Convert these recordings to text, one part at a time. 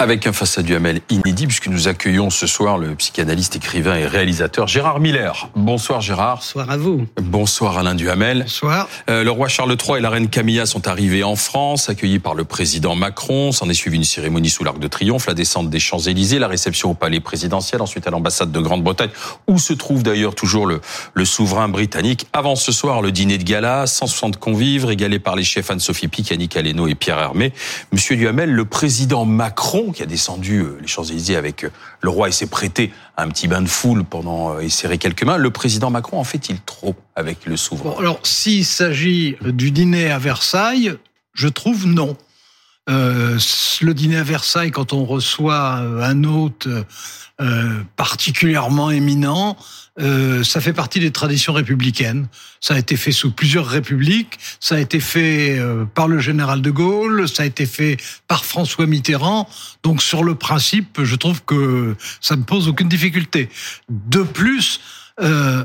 Avec un face à Duhamel inédit, puisque nous accueillons ce soir le psychanalyste, écrivain et réalisateur Gérard Miller. Bonsoir Gérard. Bonsoir à vous. Bonsoir Alain Duhamel. Bonsoir. Euh, le roi Charles III et la reine Camilla sont arrivés en France, accueillis par le président Macron. S'en est suivi une cérémonie sous l'Arc de Triomphe, la descente des Champs-Élysées, la réception au palais présidentiel, ensuite à l'ambassade de Grande-Bretagne, où se trouve d'ailleurs toujours le, le souverain britannique. Avant ce soir, le dîner de gala, 160 convives, régalés par les chefs Anne-Sophie Pic, Yannick Aleno et Pierre Hermé. Monsieur Duhamel, le président Macron qui a descendu euh, les Champs-Élysées avec euh, le roi et s'est prêté un petit bain de foule pendant euh, et serré quelques mains. Le président Macron en fait-il trop avec le souverain? Alors, s'il s'agit du dîner à Versailles, je trouve non. Le dîner à Versailles, quand on reçoit un hôte particulièrement éminent, euh, ça fait partie des traditions républicaines. Ça a été fait sous plusieurs républiques, ça a été fait euh, par le général de Gaulle, ça a été fait par François Mitterrand. Donc sur le principe, je trouve que ça ne pose aucune difficulté. De plus, euh,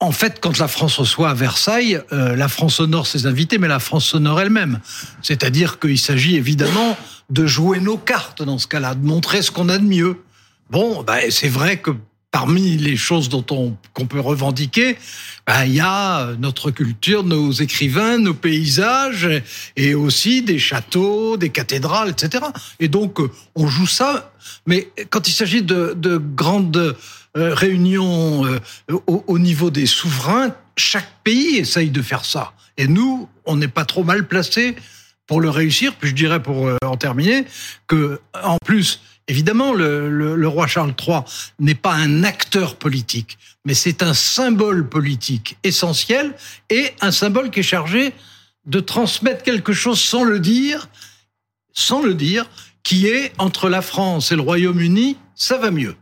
en fait, quand la France reçoit à Versailles, euh, la France honore ses invités, mais la France honore elle-même. C'est-à-dire qu'il s'agit évidemment de jouer nos cartes dans ce cas-là, de montrer ce qu'on a de mieux. Bon, bah, c'est vrai que parmi les choses dont on qu'on peut revendiquer, bah, il y a notre culture, nos écrivains, nos paysages, et aussi des châteaux, des cathédrales, etc. Et donc on joue ça. Mais quand il s'agit de, de grandes euh, réunions euh, au, au niveau des souverains, chaque pays essaye de faire ça. Et nous, on n'est pas trop mal placés pour le réussir. Puis je dirais, pour euh, en terminer, que en plus, évidemment, le, roi Charles III n'est pas un acteur politique, mais c'est un symbole politique essentiel et un symbole qui est chargé de transmettre quelque chose sans le dire, sans le dire, qui est entre la France et le Royaume-Uni, ça va mieux.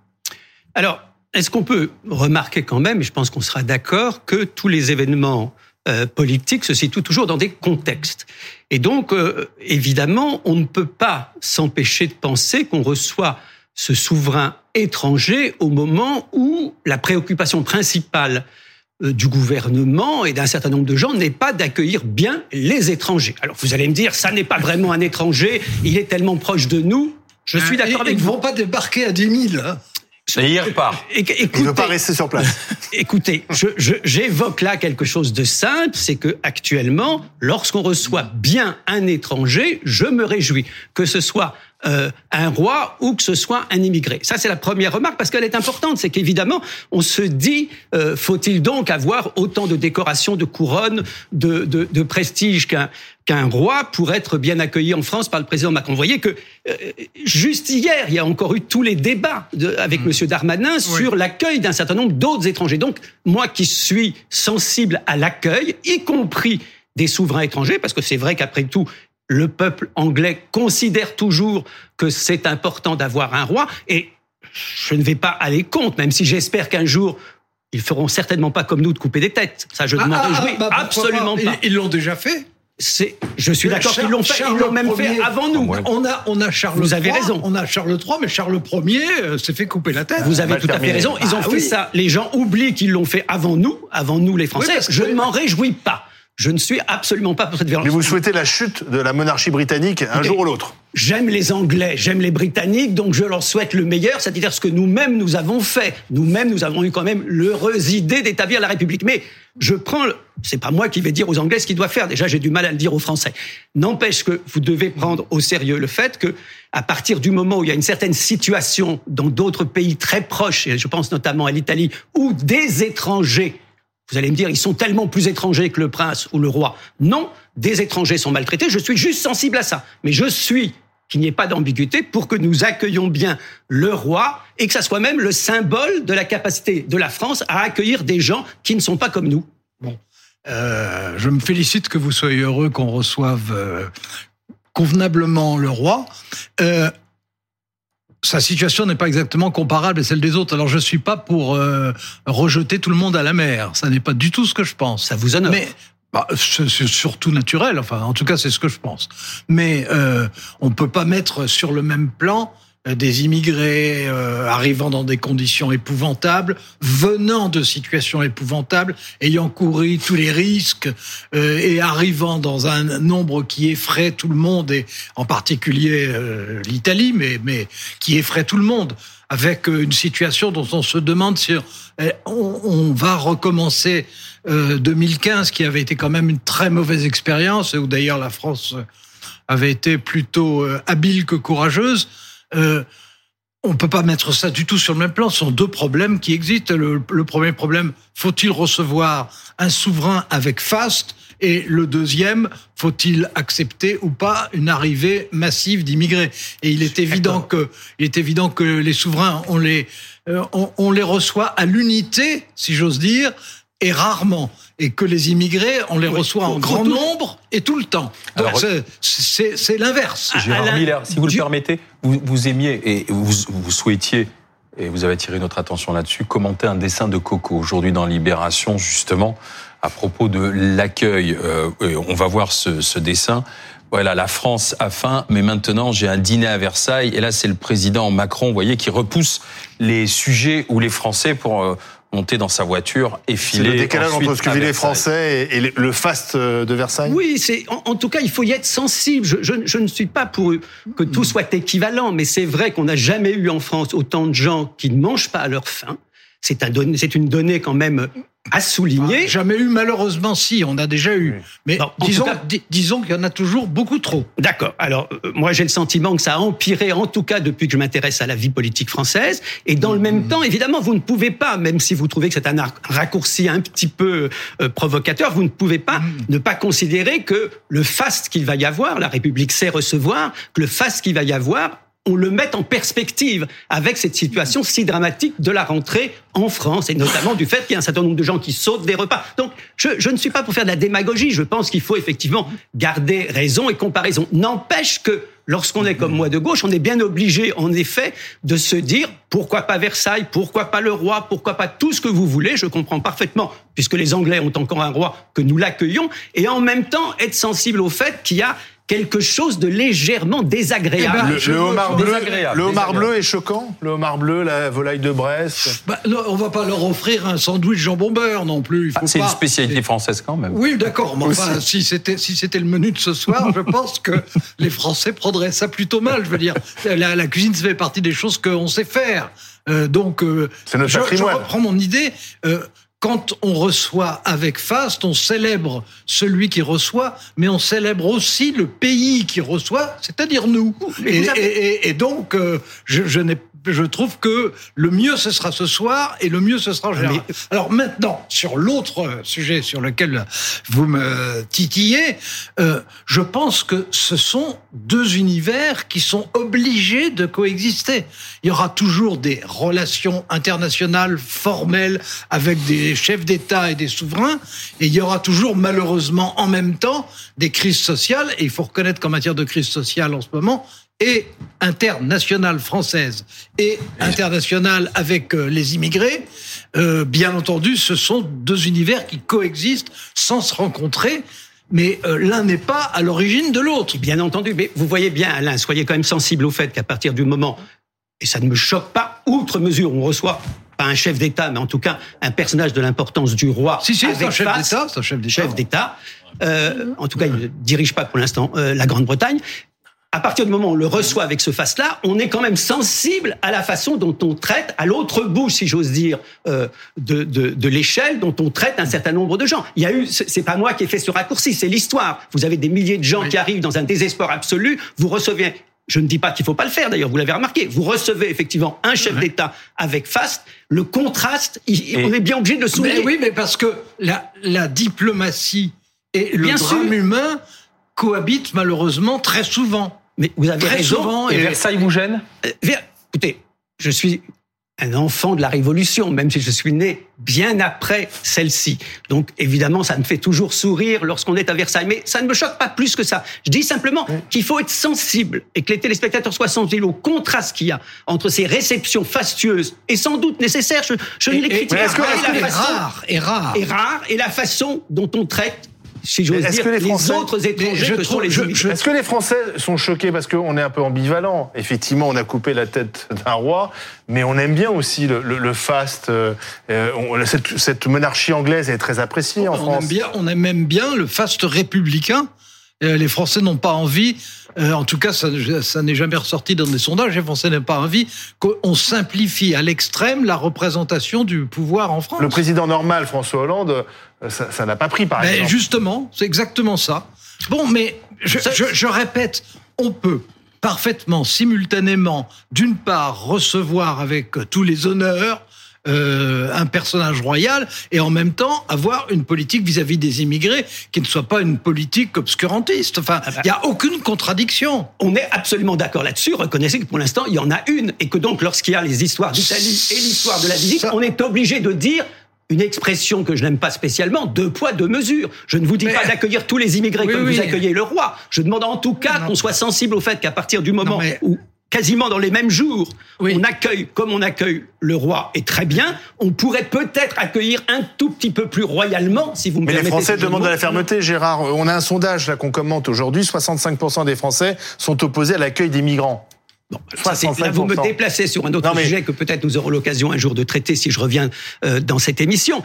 Alors, est-ce qu'on peut remarquer quand même, et je pense qu'on sera d'accord, que tous les événements euh, politiques se situent toujours dans des contextes. Et donc, euh, évidemment, on ne peut pas s'empêcher de penser qu'on reçoit ce souverain étranger au moment où la préoccupation principale euh, du gouvernement et d'un certain nombre de gens n'est pas d'accueillir bien les étrangers. Alors vous allez me dire, ça n'est pas vraiment un étranger, il est tellement proche de nous. Je suis d'accord avec Ils ne vous. vont pas débarquer à 10 000. Hein. Et il repart. Écoutez, Il ne veut pas rester sur place. Écoutez, je, je, j'évoque là quelque chose de simple, c'est que actuellement, lorsqu'on reçoit bien un étranger, je me réjouis que ce soit euh, un roi ou que ce soit un immigré. Ça, c'est la première remarque parce qu'elle est importante. C'est qu'évidemment, on se dit, euh, faut-il donc avoir autant de décorations, de couronnes, de, de, de prestige qu'un qu'un roi pour être bien accueilli en France par le président Macron? Vous voyez que euh, juste hier, il y a encore eu tous les débats de, avec mmh. Monsieur Darmanin sur l'accueil d'un certain nombre d'autres étrangers. Donc, moi qui suis sensible à l'accueil, y compris des souverains étrangers, parce que c'est vrai qu'après tout, le peuple anglais considère toujours que c'est important d'avoir un roi et je ne vais pas aller contre, même si j'espère qu'un jour ils feront certainement pas comme nous de couper des têtes. Ça, je ne m'en réjouis bah, absolument pas. Ils l'ont déjà fait. C'est, je suis d'accord qu'ils l'ont fait, ils l'ont même fait avant nous. On a, on a Charles. Vous avez raison. On a Charles III, mais Charles Ier euh, s'est fait couper la tête. Vous avez tout à fait raison. Ils ont ah, fait oui. ça. Les gens oublient qu'ils l'ont fait avant nous, avant nous les Français. Oui, je ne m'en réjouis pas. Je ne suis absolument pas pour cette violence. Mais vous souhaitez la chute de la monarchie britannique un jour ou l'autre J'aime les Anglais, j'aime les Britanniques, donc je leur souhaite le meilleur, c'est-à-dire ce que nous-mêmes nous avons fait. Nous-mêmes, nous avons eu quand même l'heureuse idée d'établir la République. Mais je prends, c'est pas moi qui vais dire aux Anglais ce qu'ils doivent faire. Déjà, j'ai du mal à le dire aux Français. N'empêche que vous devez prendre au sérieux le fait que, à partir du moment où il y a une certaine situation dans d'autres pays très proches, et je pense notamment à l'Italie, où des étrangers vous allez me dire, ils sont tellement plus étrangers que le prince ou le roi. Non, des étrangers sont maltraités. Je suis juste sensible à ça. Mais je suis qu'il n'y ait pas d'ambiguïté pour que nous accueillions bien le roi et que ça soit même le symbole de la capacité de la France à accueillir des gens qui ne sont pas comme nous. Bon. Euh, je me félicite que vous soyez heureux qu'on reçoive euh, convenablement le roi. Euh, sa situation n'est pas exactement comparable à celle des autres. Alors je suis pas pour euh, rejeter tout le monde à la mer. Ça n'est pas du tout ce que je pense. Ça vous honore. Mais bah, c'est surtout naturel. Enfin, en tout cas, c'est ce que je pense. Mais euh, on peut pas mettre sur le même plan des immigrés euh, arrivant dans des conditions épouvantables, venant de situations épouvantables, ayant couru tous les risques euh, et arrivant dans un nombre qui effraie tout le monde, et en particulier l'Italie, mais, mais qui effraie tout le monde, avec une situation dont on se demande si on, on va recommencer 2015, qui avait été quand même une très mauvaise expérience, où d'ailleurs la France avait été plutôt habile que courageuse. Euh, on peut pas mettre ça du tout sur le même plan. Ce sont deux problèmes qui existent. Le, premier problème, faut-il recevoir un souverain avec faste Et le deuxième, faut-il accepter ou pas une arrivée massive d'immigrés? Et il est évident que, il est évident que les souverains, on les, euh, on les reçoit à l'unité, si j'ose dire, et rarement, et que les immigrés, on les reçoit en grand nombre et tout le temps. C'est l'inverse. Gérard Miller, si vous le permettez, vous, vous aimiez et vous, vous souhaitiez et vous avez attiré notre attention là-dessus, commenter un dessin de Coco aujourd'hui dans Libération, justement, à propos de l'accueil. Euh, on va voir ce, ce, dessin. Voilà, la France a faim, mais maintenant j'ai un dîner à Versailles. Et là, c'est le président Macron, vous voyez, qui repousse les sujets où les Français, pour euh, monter dans sa voiture et filer. C'est le décalage entre ce que vivent les Français et, le faste euh, de Versailles Oui, c'est en, tout cas, il faut y être sensible. Je, je, je, ne suis pas pour que tout soit équivalent, mais c'est vrai qu'on n'a jamais eu en France autant de gens qui ne mangent pas à leur faim. C'est un, une donnée quand même à souligner. Ah, jamais eu, malheureusement, si, on a déjà eu. Mais disons, disons qu'il y en a toujours beaucoup trop. D'accord. Alors, euh, moi, j'ai le sentiment que ça a empiré, en tout cas, depuis que je m'intéresse à la vie politique française. Et dans le même mmh. temps, évidemment, vous ne pouvez pas, même si vous trouvez que c'est un raccourci un petit peu euh, provocateur, vous ne pouvez pas mmh. ne pas considérer que le faste qu'il va y avoir, la République sait recevoir, que le faste qu'il va y avoir on le met en perspective avec cette situation si dramatique de la rentrée en France et notamment du fait qu'il y a un certain nombre de gens qui sautent des repas. Donc, je, je ne suis pas pour faire de la démagogie. Je pense qu'il faut effectivement garder raison et comparaison. N'empêche que lorsqu'on est comme moi de gauche, on est bien obligé, en effet, de se dire pourquoi pas Versailles, pourquoi pas le roi, pourquoi pas tout ce que vous voulez. Je comprends parfaitement, puisque les Anglais ont encore un roi, que nous l'accueillons, et en même temps être sensible au fait qu'il y a quelque chose de légèrement désagréable. Eh ben, le, homard bleu, le homard bleu est choquant? Le homard bleu, la volaille de Brest. Bah, non, on va pas leur offrir un sandwich jambon beurre non plus. Ah, c'est une spécialité française quand même. Oui, d'accord. Mais enfin, si c'était si c'était le menu de ce soir, je pense que les Français prendraient ça plutôt mal. Je veux dire, la, la cuisine, ça fait partie des choses qu'on sait faire. Euh, donc, euh, c'est notre je, je, reprends mon idée. Euh, quand on reçoit avec faste, on célèbre celui qui reçoit, mais on célèbre aussi le pays qui reçoit, c'est-à-dire nous. Et, et, et, donc, euh, je, je n'ai je trouve que le mieux ce sera ce soir et le mieux ce sera Gérard. Alors maintenant, sur l'autre sujet sur lequel vous me titillez, euh, je pense que ce sont deux univers qui sont obligés de coexister. Il y aura toujours des relations internationales formelles avec des chefs d'État et des souverains, et il y aura toujours malheureusement en même temps des crises sociales, et il faut reconnaître qu'en matière de crise sociale en ce moment, et internationale française et internationale avec euh, les immigrés, euh, bien entendu, ce sont deux univers qui coexistent sans se rencontrer. Mais euh, l'un n'est pas à l'origine de l'autre. Bien entendu, mais vous voyez bien, Alain, soyez quand même sensible au fait qu'à partir du moment, et ça ne me choque pas, outre mesure, on reçoit pas un chef d'État, mais en tout cas un personnage de l'importance du roi. Si, si, c'est un chef d'État, c'est un chef d'État. Euh, en tout cas, il ne dirige pas pour l'instant euh, la Grande-Bretagne à partir du moment où on le reçoit avec ce face-là, on est quand même sensible à la façon dont on traite, à l'autre bout, si j'ose dire, euh, de, de, de l'échelle, dont on traite un certain nombre de gens. Il y a eu, c'est pas moi qui ai fait ce raccourci, c'est l'histoire. Vous avez des milliers de gens qui arrivent dans un désespoir absolu, vous recevez je ne dis pas qu'il faut pas le faire, d'ailleurs, vous l'avez remarqué. Vous recevez effectivement un chef d'État avec faste. Le contraste, on est bien obligé de le souligner. oui, mais parce que la, la diplomatie et le bien drame humain cohabitent malheureusement très souvent. Mais vous avez Très raison. Souvent, et, Versailles vous gêne euh, Écoutez, je suis un enfant de la Révolution, même si je suis né bien après celle-ci. Donc évidemment, ça me fait toujours sourire lorsqu'on est à Versailles, mais ça ne me choque pas plus que ça. Je dis simplement qu'il faut être sensible et que les téléspectateurs soient sensibles au contraste qu'il y a entre ces réceptions fastueuses et sans doute nécessaires. Je, je ne les critique pas. Et, rare, et rare. Et rare, et la façon dont on traite si j'ose dire, que les, Français, autres étrangers que sont les Est-ce que les Français sont choqués parce qu'on est un peu ambivalent Effectivement, on a coupé la tête d'un roi, mais on aime bien aussi le, faste. Euh, cette, monarchie anglaise est très appréciée en on France. Aime bien, on aime même bien le faste républicain. Euh, les Français n'ont pas envie, euh, en tout cas, ça, ça n'est jamais ressorti dans des sondages, les Français n'ont pas envie qu'on simplifie à l'extrême la représentation du pouvoir en France. Le président normal, François Hollande, euh, ça n'a pas pris, par exemple. Justement, c'est exactement ça. Bon, mais je, je, je répète, on peut parfaitement, simultanément, d'une part, recevoir avec tous les honneurs euh, un personnage royal et en même temps avoir une politique vis-à-vis des immigrés qui ne soit pas une politique obscurantiste. Enfin, ah bah. il n'y a aucune contradiction. On est absolument d'accord là-dessus. Reconnaissez que pour l'instant, il y en a une et que donc lorsqu'il y a les histoires d'Italie et l'histoire de la visite, on est obligé de dire une expression que je n'aime pas spécialement, deux poids, deux mesures. Je ne vous dis pas d'accueillir tous les immigrés comme vous accueillez le roi. Je demande en tout cas qu'on soit sensible au fait qu'à partir du moment où quasiment dans les mêmes jours, on accueille comme on accueille le roi et très bien, on pourrait peut-être accueillir un tout petit peu plus royalement, si vous me Mais les Français demandent de la fermeté, Gérard. On a un sondage là qu'on commente aujourd'hui. 65% des Français sont opposés à l'accueil des migrants. Bon, là, vous me déplacez sur un autre sujet que peut-être nous aurons l'occasion un jour de traiter si je reviens euh, dans cette émission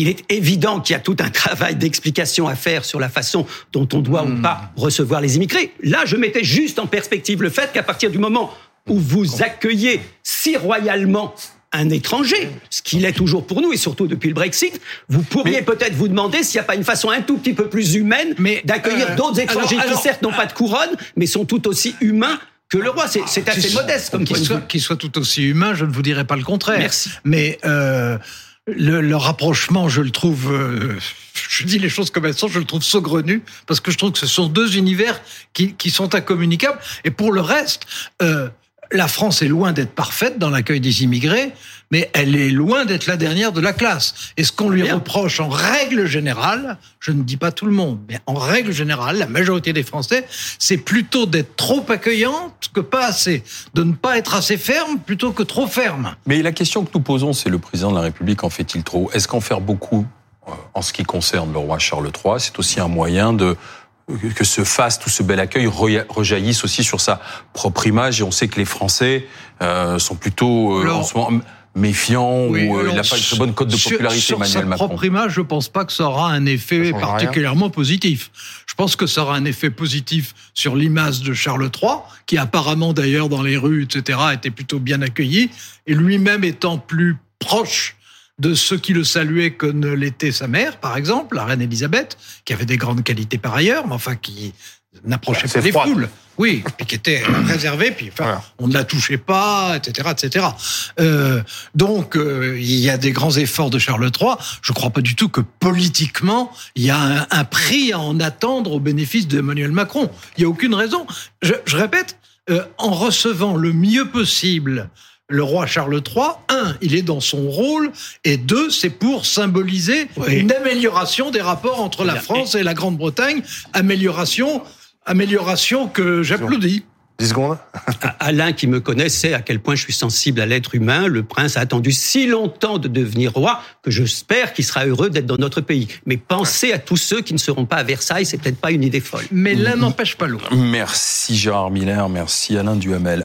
il est évident qu'il y a tout un travail d'explication à faire sur la façon dont on doit ou hmm. pas recevoir les immigrés. Là, je mettais juste en perspective le fait qu'à partir du moment où vous accueillez si royalement un étranger, ce qu'il est toujours pour nous, et surtout depuis le Brexit, vous pourriez peut-être vous demander s'il n'y a pas une façon un tout petit peu plus humaine d'accueillir euh, d'autres étrangers qui certes n'ont pas de couronne, mais sont tout aussi humains que le roi. C'est assez modeste comme Qu'il soit, soit, tout aussi humain, je ne vous dirais pas le contraire. Merci. Mais euh, le, rapprochement, je le trouve, euh, je dis les choses comme elles sont, je le trouve saugrenu, parce que je trouve que ce sont deux univers qui, qui sont incommunicables. Et pour le reste, euh, la France est loin d'être parfaite dans l'accueil des immigrés, mais elle est loin d'être la dernière de la classe. Et ce qu'on lui reproche en règle générale, je ne dis pas tout le monde, mais en règle générale, la majorité des Français, c'est plutôt d'être trop accueillante que pas assez, de ne pas être assez ferme plutôt que trop ferme. Mais la question que nous posons, c'est le président de la République en fait-il trop? Est-ce qu'en faire beaucoup euh, en ce qui concerne le roi Charles III, c'est aussi un moyen de que ce faste ou ce bel accueil rejaillisse aussi sur sa propre image. Et on sait que les Français euh, sont plutôt euh, en ce moment méfiants ou euh, il n'a pas une très bonne cote de popularité, sur, Emmanuel sa Macron. propre image, je pense pas que ça aura un effet particulièrement positif. Je pense que ça aura un effet positif sur l'image de Charles III, qui apparemment d'ailleurs dans les rues, etc., était plutôt bien accueilli, et lui-même étant plus proche de ceux qui le saluaient que ne l'était sa mère, par exemple, la reine Elisabeth, qui avait des grandes qualités par ailleurs, mais enfin qui n'approchait pas des foules. Oui, puis qui était réservé, puis enfin, on ne la touchait pas, etc., etc. Euh, donc, euh, il y a des grands efforts de Charles III. Je ne crois pas du tout que politiquement, il y a un, prix à en attendre au bénéfice d'Emmanuel Macron. Il n'y a aucune raison. Je, répète, euh, en recevant le mieux possible le roi Charles III, un, il est dans son rôle, et deux, c'est pour symboliser une amélioration des rapports entre la France et la Grande-Bretagne, amélioration, amélioration que j'applaudis. 10 secondes. Alain, qui me connaît, sait à quel point je suis sensible à l'être humain. Le prince a attendu si longtemps de devenir roi que j'espère qu'il sera heureux d'être dans notre pays. Mais pensez à tous ceux qui ne seront pas à Versailles, c'est peut-être pas une idée folle. Mais l'un n'empêche pas l'autre. Merci Gérard Miller, merci Alain Duhamel.